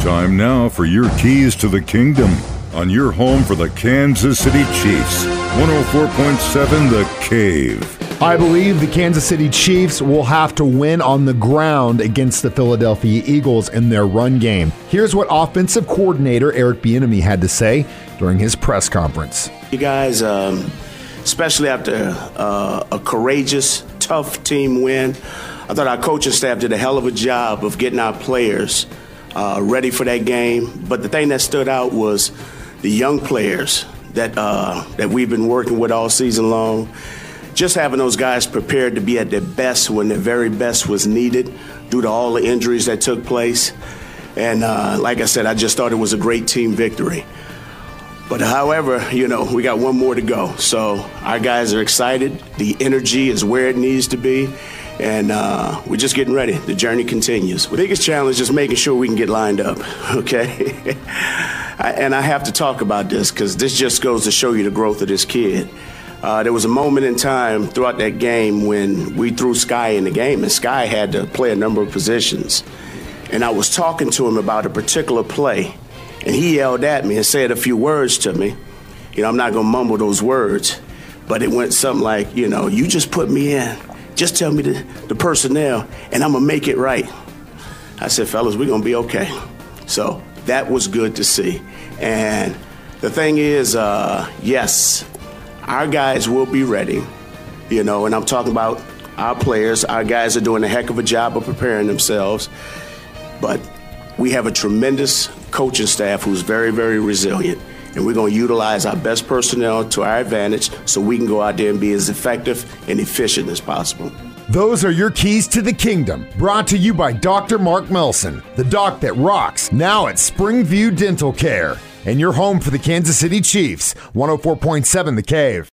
Time now for your keys to the kingdom on your home for the Kansas City Chiefs. 104.7 The Cave. I believe the Kansas City Chiefs will have to win on the ground against the Philadelphia Eagles in their run game. Here's what offensive coordinator Eric Bieniemy had to say during his press conference. You guys, um, especially after uh, a courageous, tough team win, I thought our coaching staff did a hell of a job of getting our players uh, ready for that game. But the thing that stood out was the young players that uh, that we've been working with all season long. Just having those guys prepared to be at their best when their very best was needed due to all the injuries that took place. And uh, like I said, I just thought it was a great team victory. But however, you know, we got one more to go. So our guys are excited. The energy is where it needs to be and uh, we're just getting ready. The journey continues. The biggest challenge is making sure we can get lined up, okay? I, and I have to talk about this because this just goes to show you the growth of this kid. Uh, there was a moment in time throughout that game when we threw Skyy in the game, and Skyy had to play a number of positions. And I was talking to him about a particular play, and he yelled at me and said a few words to me. You know, I'm not going to mumble those words, but it went something like, you know, you just put me in just tell me the, the personnel, and I'm going to make it right. I said, fellas, we're going to be okay. So that was good to see. And the thing is, uh, yes, our guys will be ready, you know, and I'm talking about our players. Our guys are doing a heck of a job of preparing themselves. But we have a tremendous coaching staff who's very, very resilient. And we're going to utilize our best personnel to our advantage so we can go out there and be as effective and efficient as possible. Those are your keys to the kingdom. Brought to you by Dr. Mark Melson, the doc that rocks, now at Springview Dental Care. And your home for the Kansas City Chiefs, 104.7 The Cave.